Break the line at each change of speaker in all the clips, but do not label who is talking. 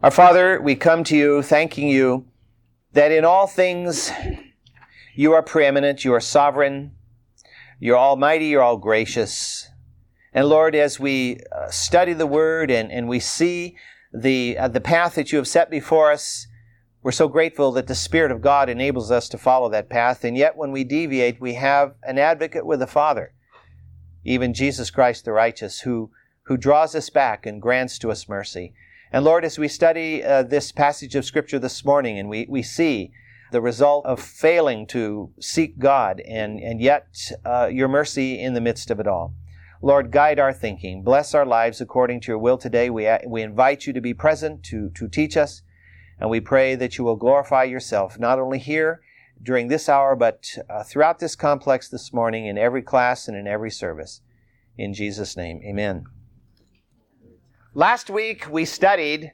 Our Father, we come to you thanking you that in all things you are preeminent, you are sovereign, you're almighty, you're all gracious. And Lord, as we uh, study the Word and, and we see the, uh, the path that you have set before us, we're so grateful that the Spirit of God enables us to follow that path. And yet, when we deviate, we have an advocate with the Father, even Jesus Christ the righteous, who, who draws us back and grants to us mercy. And Lord, as we study uh, this passage of Scripture this morning and we, we see the result of failing to seek God and, and yet uh, your mercy in the midst of it all. Lord, guide our thinking. Bless our lives according to your will today. We, we invite you to be present, to, to teach us, and we pray that you will glorify yourself, not only here during this hour, but uh, throughout this complex this morning, in every class and in every service. In Jesus' name, amen. Last week we studied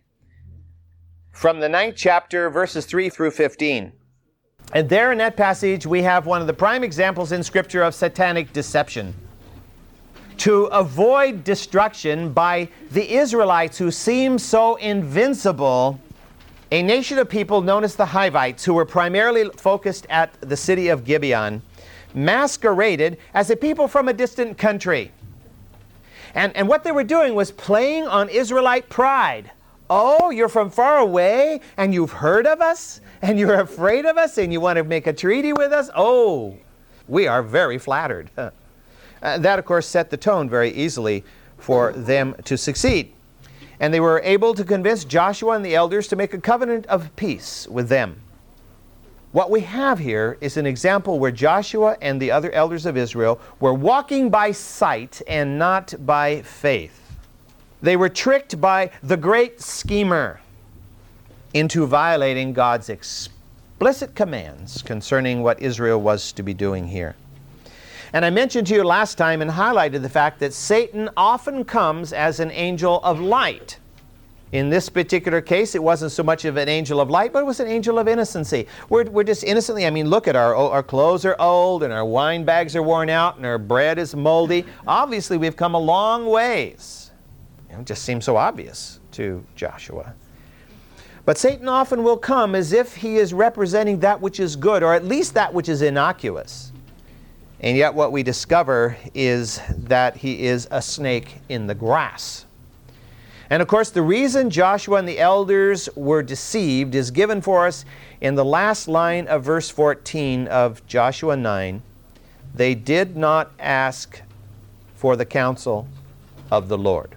from the ninth chapter, verses 3 through 15. And there in that passage, we have one of the prime examples in Scripture of satanic deception. To avoid destruction by the Israelites who seem so invincible, a nation of people known as the Hivites, who were primarily focused at the city of Gibeon, masqueraded as a people from a distant country. And, and what they were doing was playing on Israelite pride. Oh, you're from far away and you've heard of us and you're afraid of us and you want to make a treaty with us? Oh, we are very flattered. Uh, that, of course, set the tone very easily for them to succeed. And they were able to convince Joshua and the elders to make a covenant of peace with them. What we have here is an example where Joshua and the other elders of Israel were walking by sight and not by faith. They were tricked by the great schemer into violating God's explicit commands concerning what Israel was to be doing here. And I mentioned to you last time and highlighted the fact that Satan often comes as an angel of light. In this particular case, it wasn't so much of an angel of light, but it was an angel of innocency. We're, we're just innocently, I mean, look at our, our clothes are old and our wine bags are worn out and our bread is moldy. Obviously, we've come a long ways. You know, it just seems so obvious to Joshua. But Satan often will come as if he is representing that which is good, or at least that which is innocuous. And yet, what we discover is that he is a snake in the grass. And of course, the reason Joshua and the elders were deceived is given for us in the last line of verse 14 of Joshua 9. They did not ask for the counsel of the Lord.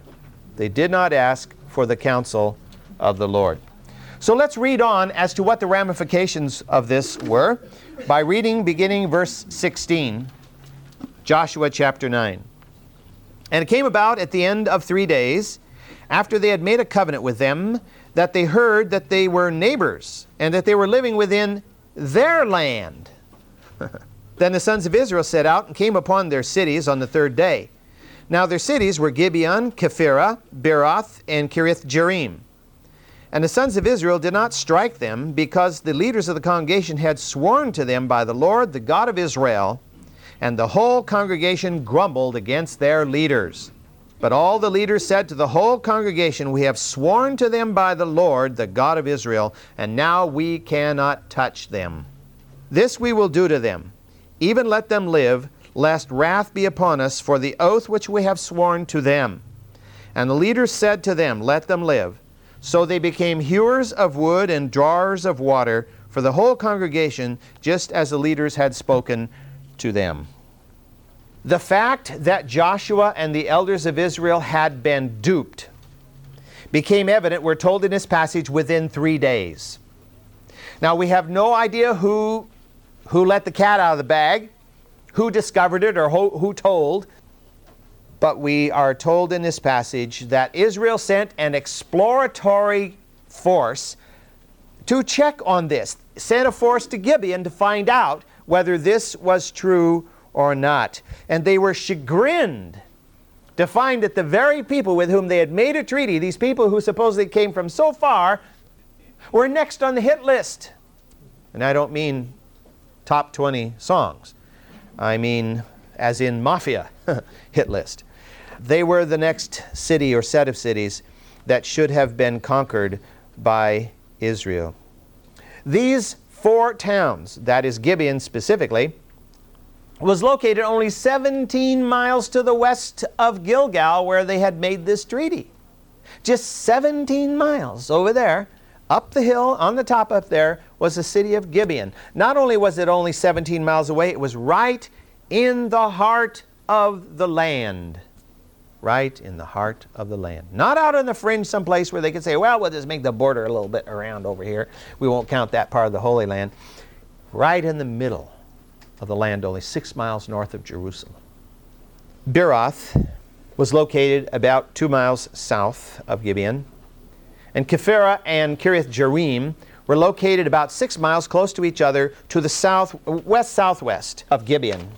They did not ask for the counsel of the Lord. So let's read on as to what the ramifications of this were by reading beginning verse 16, Joshua chapter 9. And it came about at the end of three days after they had made a covenant with them, that they heard that they were neighbors and that they were living within their land. then the sons of Israel set out and came upon their cities on the third day. Now their cities were Gibeon, Kephirah, Beeroth, and Kiriath Jearim. And the sons of Israel did not strike them, because the leaders of the congregation had sworn to them by the Lord, the God of Israel, and the whole congregation grumbled against their leaders. But all the leaders said to the whole congregation, We have sworn to them by the Lord, the God of Israel, and now we cannot touch them. This we will do to them. Even let them live, lest wrath be upon us for the oath which we have sworn to them. And the leaders said to them, Let them live. So they became hewers of wood and drawers of water for the whole congregation, just as the leaders had spoken to them. The fact that Joshua and the elders of Israel had been duped became evident, we're told in this passage, within three days. Now, we have no idea who, who let the cat out of the bag, who discovered it, or who, who told, but we are told in this passage that Israel sent an exploratory force to check on this, sent a force to Gibeon to find out whether this was true or not. And they were chagrined to find that the very people with whom they had made a treaty, these people who supposedly came from so far, were next on the hit list. And I don't mean top 20 songs, I mean as in mafia hit list. They were the next city or set of cities that should have been conquered by Israel. These four towns, that is Gibeon specifically, was located only 17 miles to the west of Gilgal, where they had made this treaty. Just 17 miles over there, up the hill on the top up there, was the city of Gibeon. Not only was it only 17 miles away, it was right in the heart of the land. Right in the heart of the land. Not out on the fringe someplace where they could say, well, we'll just make the border a little bit around over here. We won't count that part of the Holy Land. Right in the middle of the land, only six miles north of Jerusalem. Beeroth was located about two miles south of Gibeon, and Kephirah and Kiriath Jearim were located about six miles close to each other to the south, west southwest of Gibeon.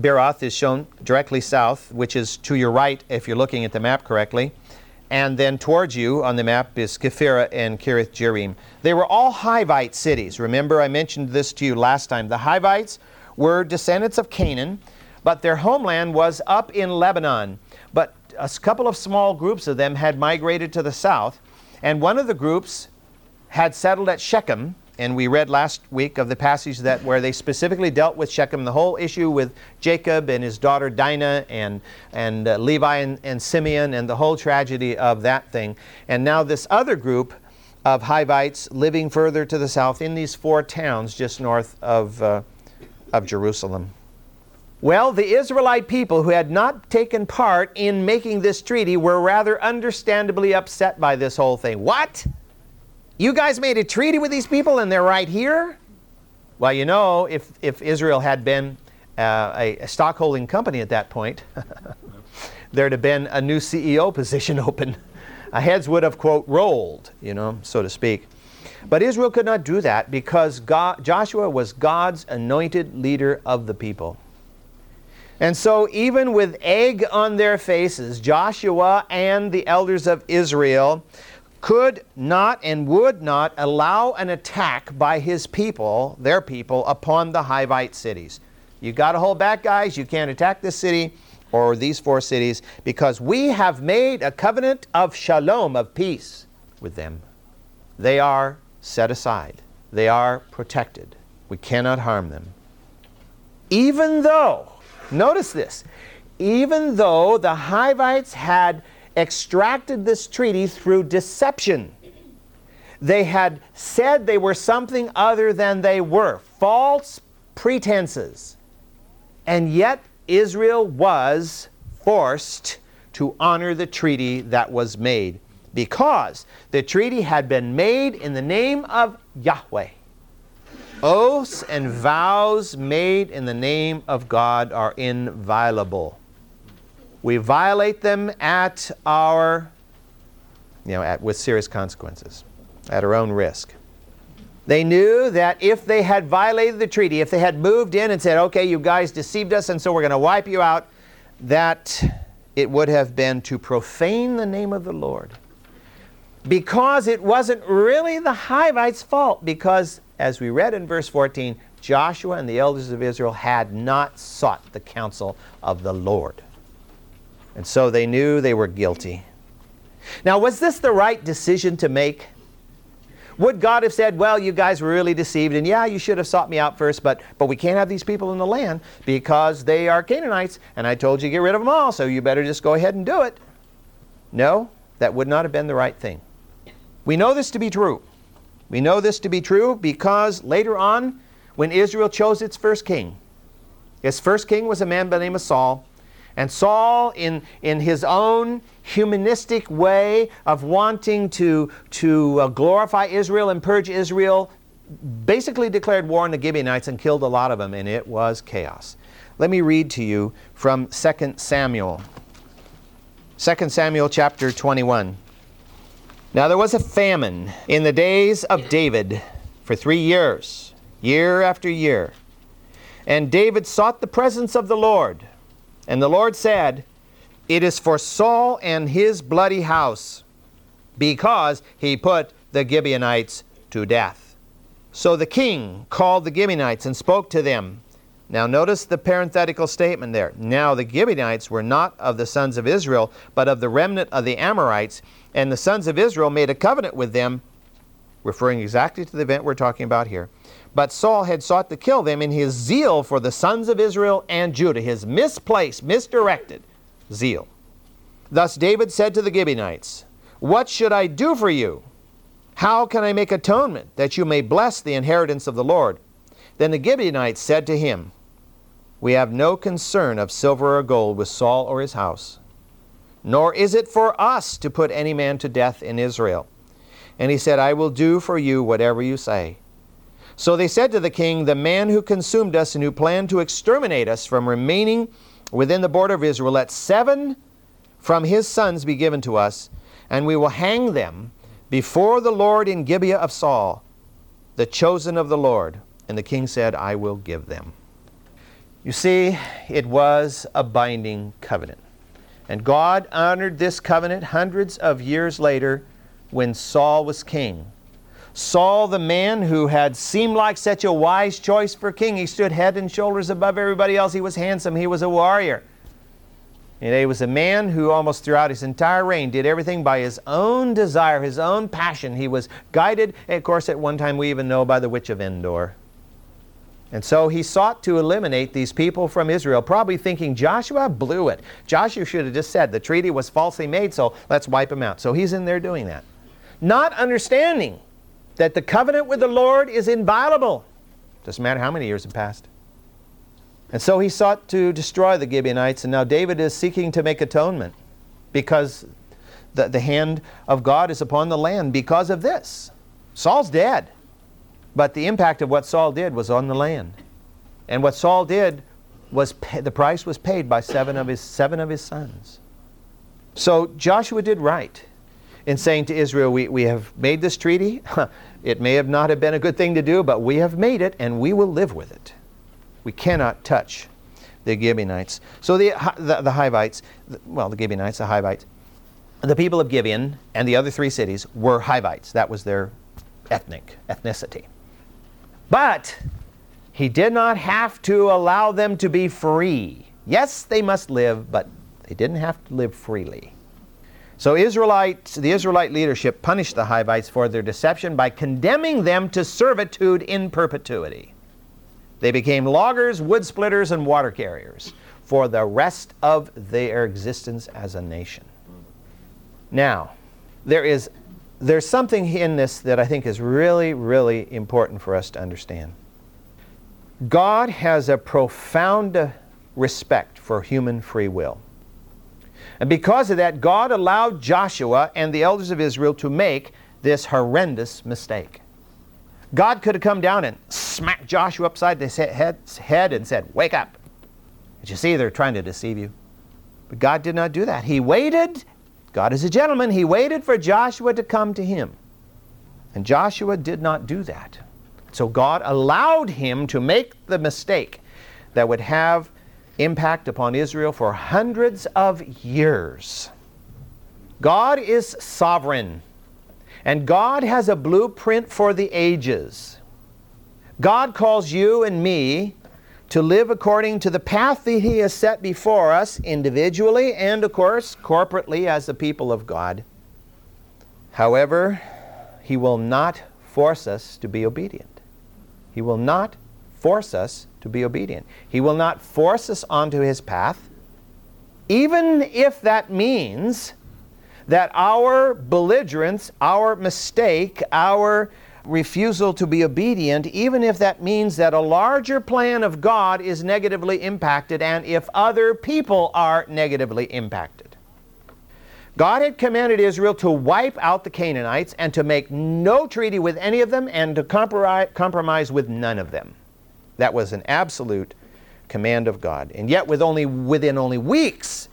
Beeroth is shown directly south, which is to your right if you're looking at the map correctly. And then towards you on the map is Kephirah and Kiriath Jearim. They were all Hivite cities. Remember, I mentioned this to you last time. The Hivites were descendants of Canaan, but their homeland was up in Lebanon. But a couple of small groups of them had migrated to the south, and one of the groups had settled at Shechem, and we read last week of the passage that where they specifically dealt with Shechem, the whole issue with Jacob and his daughter Dinah and, and uh, Levi and, and Simeon and the whole tragedy of that thing. And now this other group of Hivites living further to the south in these four towns just north of, uh, of Jerusalem. Well, the Israelite people who had not taken part in making this treaty were rather understandably upset by this whole thing. What? You guys made a treaty with these people and they're right here? Well, you know, if, if Israel had been uh, a, a stockholding company at that point, there'd have been a new CEO position open. heads would have, quote, rolled, you know, so to speak. But Israel could not do that because God, Joshua was God's anointed leader of the people. And so, even with egg on their faces, Joshua and the elders of Israel could not and would not allow an attack by his people, their people, upon the Hivite cities. You got to hold back, guys. You can't attack this city or these four cities because we have made a covenant of shalom, of peace with them. They are set aside, they are protected. We cannot harm them. Even though, notice this, even though the Hivites had extracted this treaty through deception. They had said they were something other than they were, false pretenses. And yet, Israel was forced to honor the treaty that was made because the treaty had been made in the name of Yahweh. Oaths and vows made in the name of God are inviolable we violate them at our, you know, at, with serious consequences, at our own risk. They knew that if they had violated the treaty, if they had moved in and said, okay, you guys deceived us and so we're going to wipe you out, that it would have been to profane the name of the Lord. Because it wasn't really the Hivites' fault, because as we read in verse 14, Joshua and the elders of Israel had not sought the counsel of the Lord. And so they knew they were guilty. Now, was this the right decision to make? Would God have said, Well, you guys were really deceived, and yeah, you should have sought me out first, but, but we can't have these people in the land because they are Canaanites, and I told you to get rid of them all, so you better just go ahead and do it? No, that would not have been the right thing. We know this to be true. We know this to be true because later on, when Israel chose its first king, its first king was a man by the name of Saul. And Saul, in, in his own humanistic way of wanting to, to uh, glorify Israel and purge Israel, basically declared war on the Gibeonites and killed a lot of them, and it was chaos. Let me read to you from 2 Samuel. 2 Samuel chapter 21. Now there was a famine in the days of David for three years, year after year. And David sought the presence of the Lord. And the Lord said, It is for Saul and his bloody house, because he put the Gibeonites to death. So the king called the Gibeonites and spoke to them. Now, notice the parenthetical statement there. Now, the Gibeonites were not of the sons of Israel, but of the remnant of the Amorites, and the sons of Israel made a covenant with them, referring exactly to the event we're talking about here. But Saul had sought to kill them in his zeal for the sons of Israel and Judah, his misplaced, misdirected zeal. Thus David said to the Gibeonites, What should I do for you? How can I make atonement that you may bless the inheritance of the Lord? Then the Gibeonites said to him, We have no concern of silver or gold with Saul or his house, nor is it for us to put any man to death in Israel. And he said, I will do for you whatever you say. So they said to the king, The man who consumed us and who planned to exterminate us from remaining within the border of Israel, let seven from his sons be given to us, and we will hang them before the Lord in Gibeah of Saul, the chosen of the Lord. And the king said, I will give them. You see, it was a binding covenant. And God honored this covenant hundreds of years later when Saul was king. Saul, the man who had seemed like such a wise choice for king, he stood head and shoulders above everybody else. He was handsome, he was a warrior. And he was a man who almost throughout his entire reign did everything by his own desire, his own passion. He was guided, of course, at one time we even know by the witch of Endor. And so he sought to eliminate these people from Israel, probably thinking Joshua blew it. Joshua should have just said the treaty was falsely made, so let's wipe them out. So he's in there doing that. Not understanding that the covenant with the Lord is inviolable. Doesn't matter how many years have passed. And so he sought to destroy the Gibeonites, and now David is seeking to make atonement because the, the hand of God is upon the land because of this. Saul's dead. But the impact of what Saul did was on the land. And what Saul did was pay, the price was paid by seven of his seven of his sons. So Joshua did right in saying to Israel, we, we have made this treaty. it may have not have been a good thing to do, but we have made it and we will live with it. We cannot touch the Gibeonites. So the, the, the Hivites, well, the Gibeonites, the Hivites, the people of Gibeon and the other three cities were Hivites. That was their ethnic ethnicity. But he did not have to allow them to be free. Yes, they must live, but they didn't have to live freely. So Israelites, the Israelite leadership punished the Hivites for their deception by condemning them to servitude in perpetuity. They became loggers, wood splitters, and water carriers for the rest of their existence as a nation. Now, there is there's something in this that I think is really, really important for us to understand. God has a profound respect for human free will. And because of that, God allowed Joshua and the elders of Israel to make this horrendous mistake. God could have come down and smacked Joshua upside his head and said, Wake up. But you see, they're trying to deceive you. But God did not do that. He waited God is a gentleman. He waited for Joshua to come to him. And Joshua did not do that. So God allowed him to make the mistake that would have impact upon Israel for hundreds of years. God is sovereign, and God has a blueprint for the ages. God calls you and me to live according to the path that He has set before us individually and, of course, corporately as the people of God. However, He will not force us to be obedient. He will not force us to be obedient. He will not force us onto His path, even if that means that our belligerence, our mistake, our refusal to be obedient, even if that means that a larger plan of God is negatively impacted and if other people are negatively impacted. God had commanded Israel to wipe out the Canaanites and to make no treaty with any of them and to compromise with none of them. That was an absolute command of God. And yet, with only, within only weeks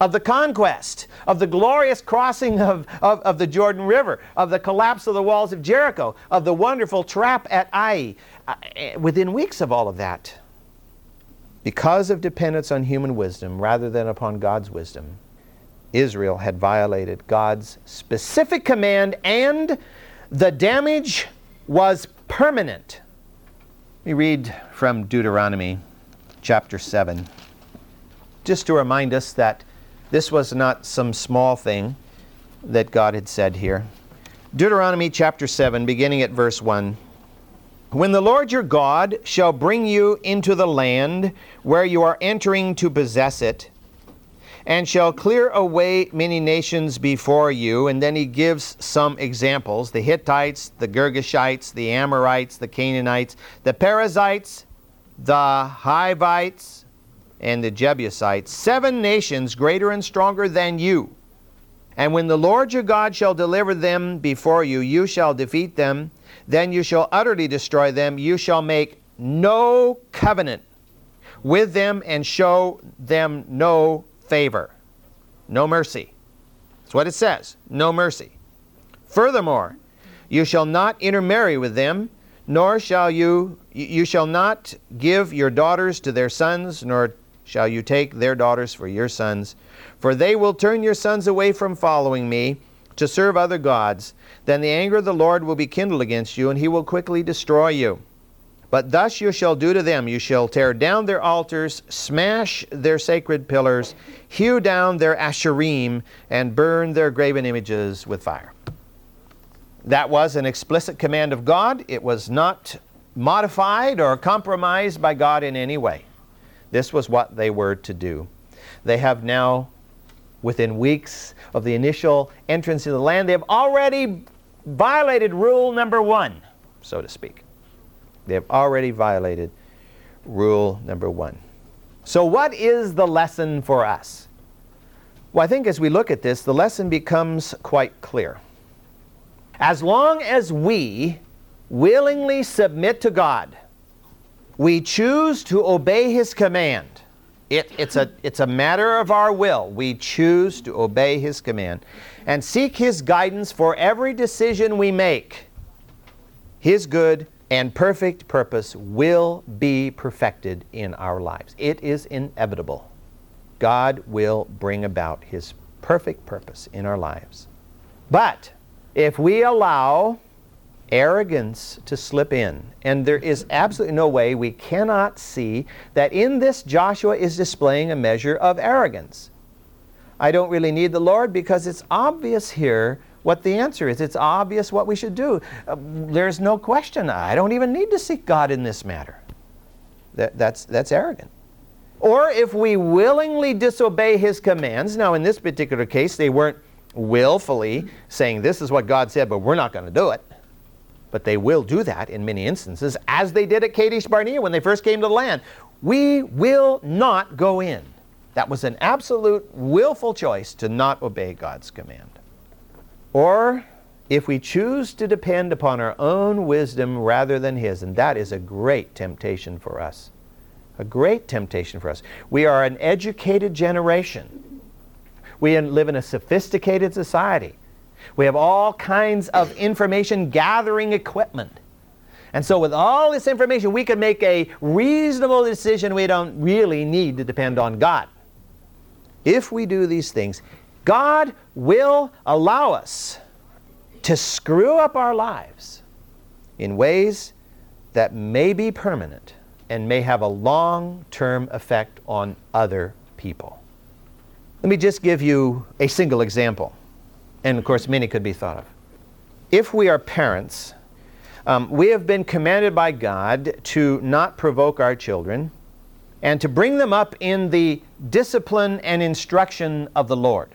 of the conquest, of the glorious crossing of, of, of, the Jordan River, of the collapse of the walls of Jericho, of the wonderful trap at Ai. Uh, within weeks of all of that, because of dependence on human wisdom rather than upon God's wisdom, Israel had violated God's specific command and the damage was permanent. We read from Deuteronomy chapter 7. Just to remind us that this was not some small thing that God had said here. Deuteronomy chapter 7, beginning at verse 1. When the Lord your God shall bring you into the land where you are entering to possess it, and shall clear away many nations before you. And then he gives some examples the Hittites, the Girgashites, the Amorites, the Canaanites, the Perizzites, the Hivites, and the Jebusites, seven nations greater and stronger than you. And when the Lord your God shall deliver them before you, you shall defeat them. Then you shall utterly destroy them. You shall make no covenant with them and show them no favor. No mercy. That's what it says. No mercy. Furthermore, you shall not intermarry with them, nor shall you you shall not give your daughters to their sons, nor shall you take their daughters for your sons, for they will turn your sons away from following me to serve other gods. Then the anger of the Lord will be kindled against you, and he will quickly destroy you. But thus you shall do to them you shall tear down their altars, smash their sacred pillars, hew down their asherim, and burn their graven images with fire. That was an explicit command of God. It was not modified or compromised by God in any way. This was what they were to do. They have now, within weeks of the initial entrance into the land, they have already violated rule number one, so to speak. They have already violated rule number one. So, what is the lesson for us? Well, I think as we look at this, the lesson becomes quite clear. As long as we willingly submit to God, we choose to obey His command. It, it's, a, it's a matter of our will. We choose to obey His command and seek His guidance for every decision we make. His good and perfect purpose will be perfected in our lives. It is inevitable. God will bring about His perfect purpose in our lives. But if we allow arrogance to slip in, and there is absolutely no way we cannot see that in this Joshua is displaying a measure of arrogance. I don't really need the Lord because it's obvious here what the answer is. It's obvious what we should do. Uh, there's no question. I don't even need to seek God in this matter. That, that's, that's arrogant. Or if we willingly disobey His commands, now in this particular case, they weren't willfully saying, This is what God said, but we're not going to do it. But they will do that in many instances, as they did at Kadesh Barnea when they first came to the land. We will not go in. That was an absolute willful choice to not obey God's command. Or if we choose to depend upon our own wisdom rather than His, and that is a great temptation for us. A great temptation for us. We are an educated generation. We live in a sophisticated society. We have all kinds of information gathering equipment. And so, with all this information, we can make a reasonable decision. We don't really need to depend on God. If we do these things, God will allow us to screw up our lives in ways that may be permanent and may have a long term effect on other people. Let me just give you a single example, and of course, many could be thought of. If we are parents, um, we have been commanded by God to not provoke our children and to bring them up in the discipline and instruction of the Lord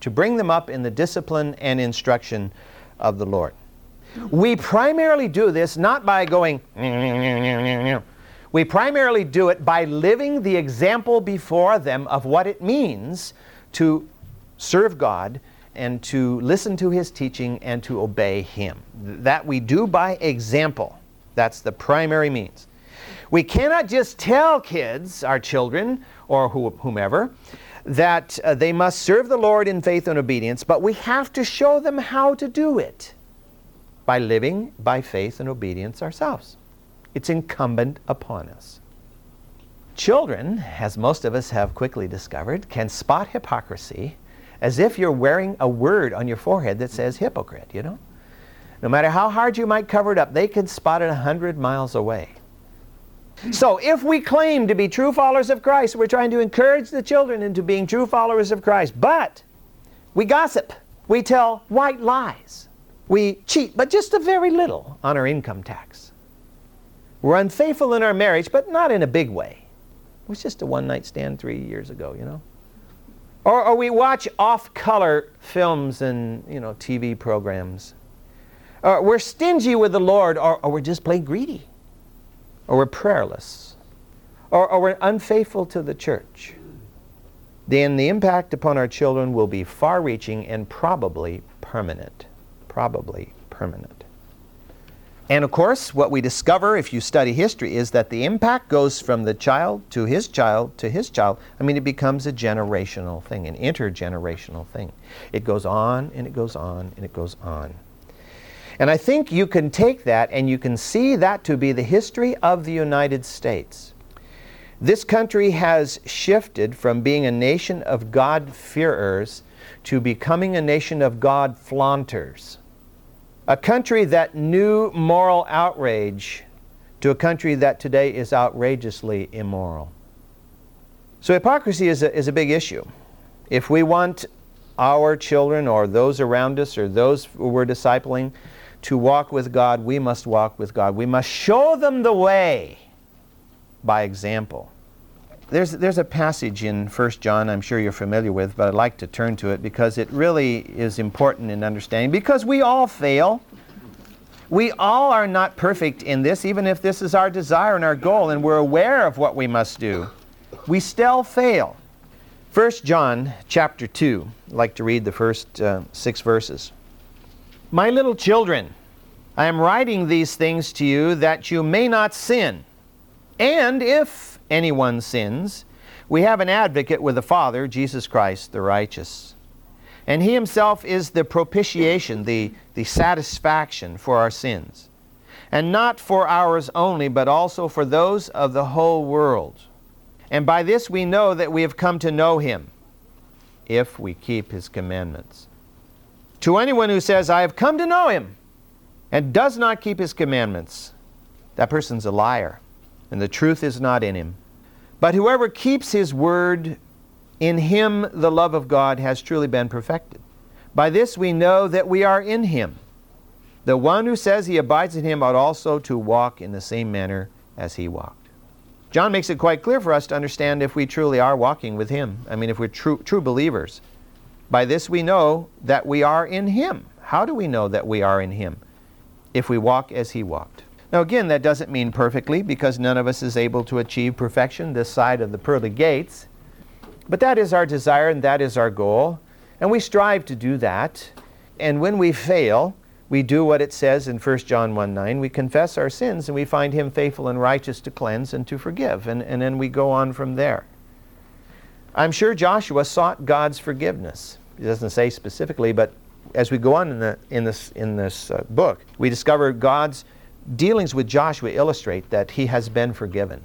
to bring them up in the discipline and instruction of the Lord. We primarily do this not by going, we primarily do it by living the example before them of what it means to serve God and to listen to His teaching and to obey Him. That we do by example. That's the primary means. We cannot just tell kids, our children, or whomever, that uh, they must serve the Lord in faith and obedience, but we have to show them how to do it by living by faith and obedience ourselves. It's incumbent upon us. Children, as most of us have quickly discovered, can spot hypocrisy as if you're wearing a word on your forehead that says hypocrite, you know? No matter how hard you might cover it up, they can spot it a hundred miles away. So, if we claim to be true followers of Christ, we're trying to encourage the children into being true followers of Christ. But we gossip, we tell white lies, we cheat, but just a very little on our income tax. We're unfaithful in our marriage, but not in a big way. It was just a one night stand three years ago, you know? Or, or we watch off color films and you know, TV programs. Or we're stingy with the Lord, or, or we're just plain greedy or we're prayerless, or, or we're unfaithful to the church, then the impact upon our children will be far reaching and probably permanent. Probably permanent. And of course, what we discover if you study history is that the impact goes from the child to his child to his child. I mean, it becomes a generational thing, an intergenerational thing. It goes on and it goes on and it goes on. And I think you can take that and you can see that to be the history of the United States. This country has shifted from being a nation of God-fearers to becoming a nation of God flaunters. A country that knew moral outrage to a country that today is outrageously immoral. So hypocrisy is a, is a big issue. If we want our children or those around us or those we're discipling to walk with God, we must walk with God. We must show them the way by example. There's, there's a passage in 1 John I'm sure you're familiar with, but I'd like to turn to it because it really is important in understanding. Because we all fail. We all are not perfect in this, even if this is our desire and our goal, and we're aware of what we must do. We still fail. 1 John chapter 2. I'd like to read the first uh, six verses. My little children, I am writing these things to you that you may not sin. And if anyone sins, we have an advocate with the Father, Jesus Christ the righteous. And he himself is the propitiation, the, the satisfaction for our sins. And not for ours only, but also for those of the whole world. And by this we know that we have come to know him, if we keep his commandments. To anyone who says, I have come to know him, and does not keep his commandments, that person's a liar, and the truth is not in him. But whoever keeps his word, in him the love of God has truly been perfected. By this we know that we are in him. The one who says he abides in him ought also to walk in the same manner as he walked. John makes it quite clear for us to understand if we truly are walking with him. I mean, if we're true, true believers. By this we know that we are in Him. How do we know that we are in Him? If we walk as He walked. Now, again, that doesn't mean perfectly because none of us is able to achieve perfection this side of the pearly gates. But that is our desire and that is our goal. And we strive to do that. And when we fail, we do what it says in 1 John 1 9. We confess our sins and we find Him faithful and righteous to cleanse and to forgive. And, and then we go on from there. I'm sure Joshua sought God's forgiveness. He doesn't say specifically, but as we go on in, the, in this, in this uh, book, we discover God's dealings with Joshua illustrate that he has been forgiven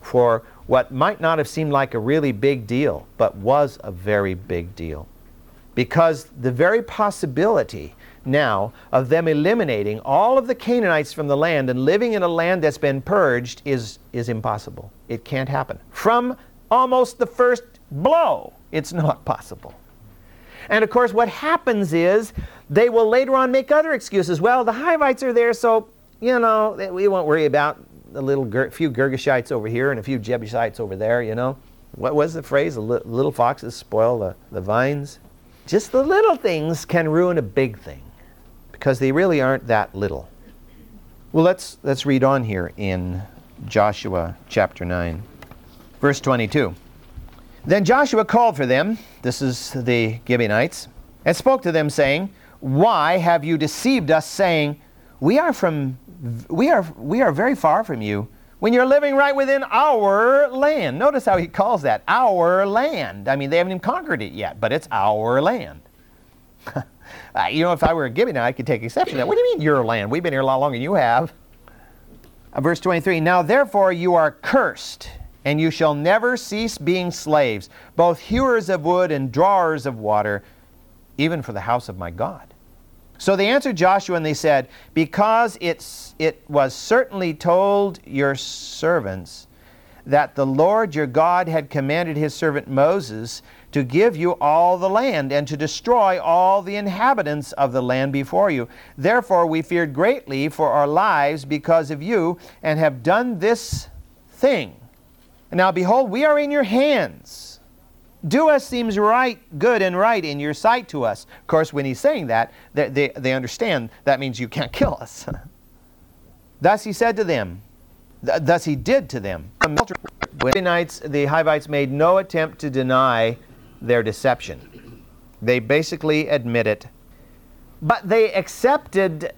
for what might not have seemed like a really big deal, but was a very big deal. Because the very possibility now of them eliminating all of the Canaanites from the land and living in a land that's been purged is, is impossible. It can't happen. From almost the first blow, it's not possible. And of course, what happens is they will later on make other excuses. Well, the Hivites are there, so, you know, we won't worry about a little few Girgashites over here and a few Jebusites over there, you know. What was the phrase? The little foxes spoil the, the vines. Just the little things can ruin a big thing because they really aren't that little. Well, let's, let's read on here in Joshua chapter 9, verse 22. Then Joshua called for them, this is the Gibeonites, and spoke to them, saying, Why have you deceived us, saying, We are from we are we are very far from you, when you're living right within our land. Notice how he calls that our land. I mean, they haven't even conquered it yet, but it's our land. uh, you know, if I were a Gibeonite, I could take exception to that. What do you mean your land? We've been here a lot longer than you have. Uh, verse 23 Now therefore you are cursed and you shall never cease being slaves, both hewers of wood and drawers of water, even for the house of my God. So they answered Joshua and they said, Because it's, it was certainly told your servants that the Lord your God had commanded his servant Moses to give you all the land and to destroy all the inhabitants of the land before you. Therefore we feared greatly for our lives because of you and have done this thing. And now behold, we are in your hands do as seems right, good and right in your sight to us. Of course, when he's saying that, they, they, they understand that means you can't kill us. Thus he said to them, th- thus he did to them. The nights, the Hivites made no attempt to deny their deception. They basically admit it but they accepted,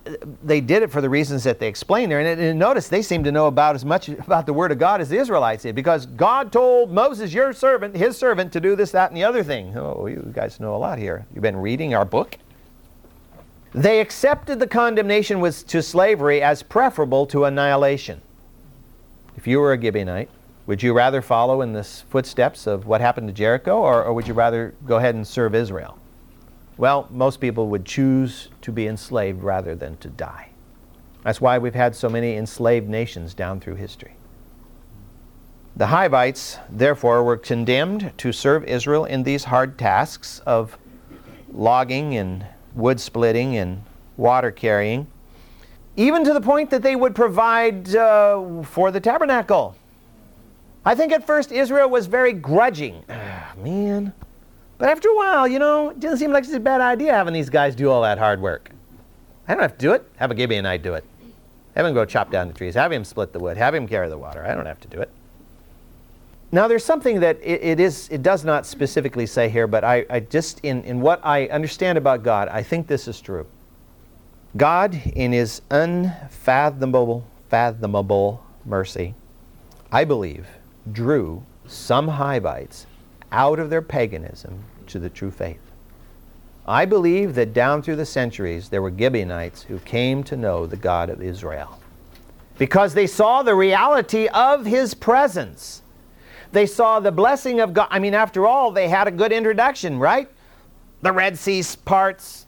they did it for the reasons that they explained there. And, and, notice they seem to know about as much about the Word of God as the Israelites did because God told Moses, your servant, his servant, to do this, that, and the other thing. Oh, you guys know a lot here. You've been reading our book. They accepted the condemnation was to slavery as preferable to annihilation. If you were a Gibeonite, would you rather follow in the footsteps of what happened to Jericho, or, or would you rather go ahead and serve Israel? Well, most people would choose to be enslaved rather than to die. That's why we've had so many enslaved nations down through history. The Hivites, therefore, were condemned to serve Israel in these hard tasks of logging and wood splitting and water carrying, even to the point that they would provide uh, for the tabernacle. I think at first Israel was very grudging. Ah, man, but after a while, you know, it doesn't seem like it's a bad idea having these guys do all that hard work. I don't have to do it. Have a Gibby and I do it. Have him go chop down the trees. Have him split the wood. Have him carry the water. I don't have to do it. Now, there's something that it, it is. It does not specifically say here, but I, I just in, in what I understand about God, I think this is true. God, in His unfathomable, fathomable mercy, I believe, drew some Hivites out of their paganism to the true faith. I believe that down through the centuries there were Gibeonites who came to know the God of Israel because they saw the reality of His presence. They saw the blessing of God. I mean, after all, they had a good introduction, right? The Red Sea parts,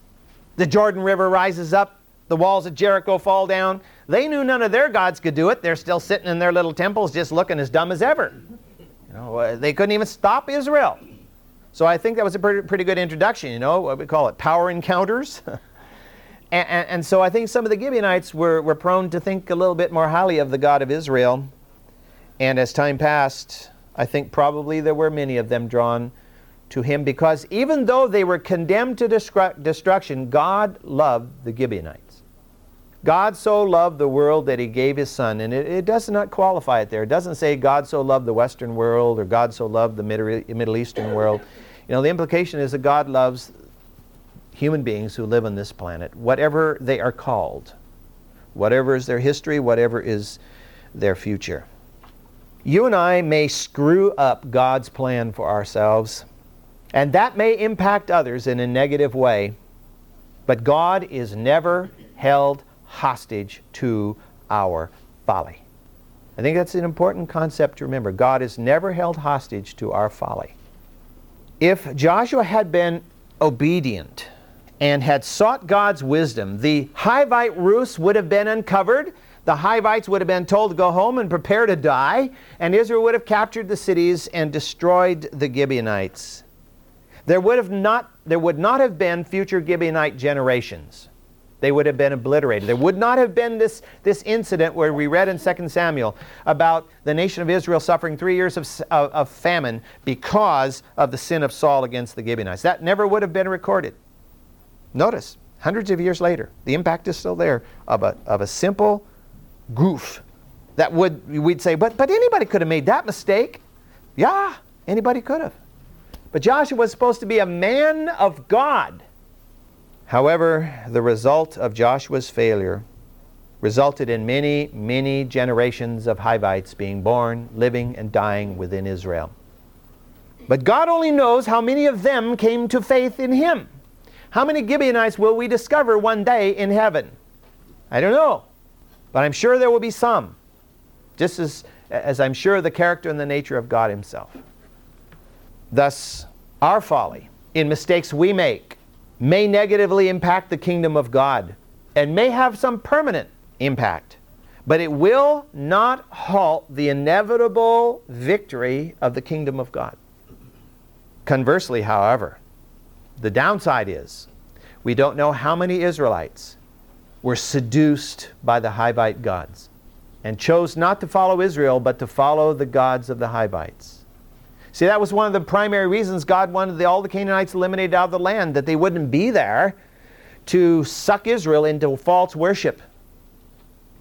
the Jordan River rises up, the walls of Jericho fall down. They knew none of their gods could do it. They're still sitting in their little temples just looking as dumb as ever. Know, uh, they couldn't even stop Israel. So I think that was a pretty, pretty good introduction, you know, what we call it, power encounters. and, and, and, so I think some of the Gibeonites were, were prone to think a little bit more highly of the God of Israel. And as time passed, I think probably there were many of them drawn to him because even though they were condemned to destru- destruction, God loved the Gibeonites. God so loved the world that he gave his son, and it, it, does not qualify it there. It doesn't say God so loved the Western world or God so loved the Middle Eastern world. You know, the implication is that God loves human beings who live on this planet, whatever they are called, whatever is their history, whatever is their future. You and I may screw up God's plan for ourselves, and that may impact others in a negative way, but God is never held hostage to our folly. I think that's an important concept to remember. God is never held hostage to our folly. If Joshua had been obedient and had sought God's wisdom, the Hivite ruse would have been uncovered. The Hivites would have been told to go home and prepare to die, and Israel would have captured the cities and destroyed the Gibeonites. There would, have not, there would not have been future Gibeonite generations. They would have been obliterated. There would not have been this, this incident where we read in 2 Samuel about the nation of Israel suffering three years of, of, of famine because of the sin of Saul against the Gibeonites. That never would have been recorded. Notice, hundreds of years later, the impact is still there of a, of a simple goof that would, we'd say, but, but anybody could have made that mistake. Yeah, anybody could have. But Joshua was supposed to be a man of God. However, the result of Joshua's failure resulted in many, many generations of Hivites being born, living, and dying within Israel. But God only knows how many of them came to faith in Him. How many Gibeonites will we discover one day in heaven? I don't know. But I'm sure there will be some, just as, as I'm sure the character and the nature of God Himself. Thus, our folly in mistakes we make may negatively impact the kingdom of God and may have some permanent impact, but it will not halt the inevitable victory of the kingdom of God. Conversely, however, the downside is we don't know how many Israelites were seduced by the Hivite gods and chose not to follow Israel but to follow the gods of the Hivites. See, that was one of the primary reasons God wanted the, all the Canaanites eliminated out of the land, that they wouldn't be there to suck Israel into false worship.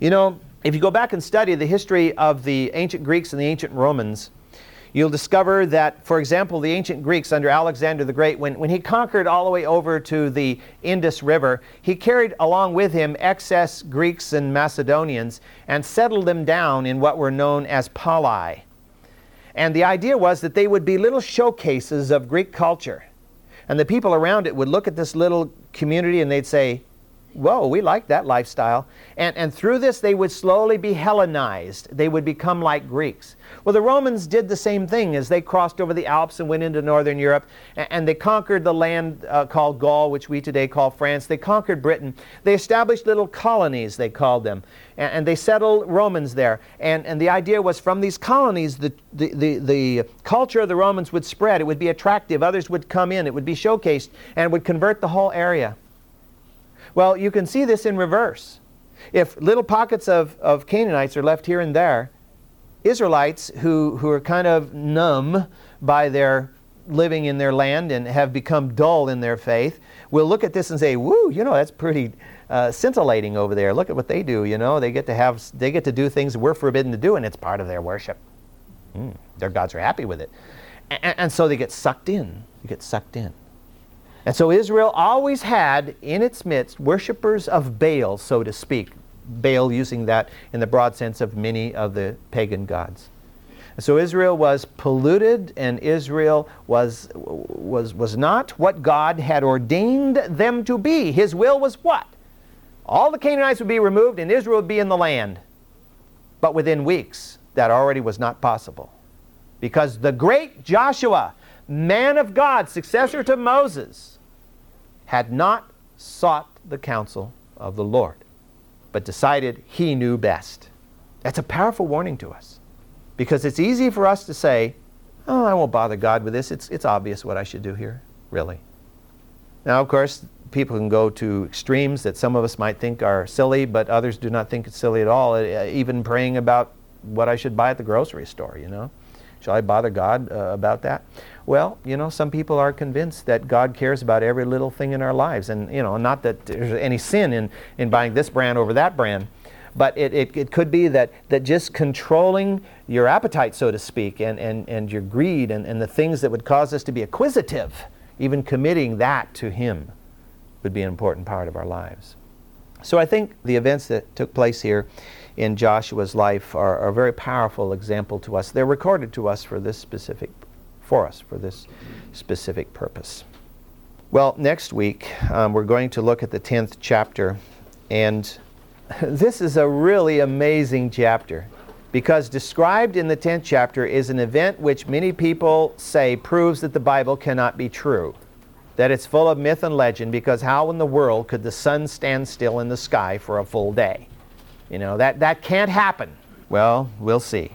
You know, if you go back and study the history of the ancient Greeks and the ancient Romans, you'll discover that, for example, the ancient Greeks under Alexander the Great, when, when he conquered all the way over to the Indus River, he carried along with him excess Greeks and Macedonians and settled them down in what were known as poleis. And the idea was that they would be little showcases of Greek culture. And the people around it would look at this little community and they'd say, Whoa, we like that lifestyle. And, and through this, they would slowly be Hellenized. They would become like Greeks. Well, the Romans did the same thing as they crossed over the Alps and went into northern Europe, and, and they conquered the land uh, called Gaul, which we today call France. They conquered Britain. They established little colonies, they called them, and, and they settled Romans there. And, and the idea was from these colonies, the, the, the, the culture of the Romans would spread. It would be attractive. Others would come in. It would be showcased, and would convert the whole area. Well, you can see this in reverse. If little pockets of, of Canaanites are left here and there, Israelites who, who are kind of numb by their living in their land and have become dull in their faith will look at this and say, "Woo, you know that's pretty uh, scintillating over there. Look at what they do. You know, they get to have they get to do things we're forbidden to do, and it's part of their worship. Mm, their gods are happy with it, and, and so they get sucked in. You get sucked in. And so Israel always had in its midst worshippers of Baal, so to speak, Baal using that in the broad sense of many of the pagan gods. So Israel was polluted and Israel was, was, was not what God had ordained them to be. His will was what? All the Canaanites would be removed and Israel would be in the land. But within weeks, that already was not possible. Because the great Joshua, man of God, successor to Moses, had not sought the counsel of the Lord but decided he knew best. That's a powerful warning to us because it's easy for us to say, Oh, I won't bother God with this. It's, it's obvious what I should do here, really. Now, of course, people can go to extremes that some of us might think are silly, but others do not think it's silly at all. Uh, even praying about what I should buy at the grocery store, you know. Shall I bother God uh, about that? Well, you know, some people are convinced that God cares about every little thing in our lives. And, you know, not that there's any sin in, in buying this brand over that brand, but it, it, it could be that, that just controlling your appetite, so to speak, and, and, and your greed and, and the things that would cause us to be acquisitive, even committing that to Him would be an important part of our lives. So I think the events that took place here in Joshua's life are, are, a very powerful example to us. They're recorded to us for this specific for us for this specific purpose. Well, next week um, we're going to look at the 10th chapter, and this is a really amazing chapter because described in the 10th chapter is an event which many people say proves that the Bible cannot be true. That it's full of myth and legend because how in the world could the sun stand still in the sky for a full day? You know, that, that can't happen. Well, we'll see.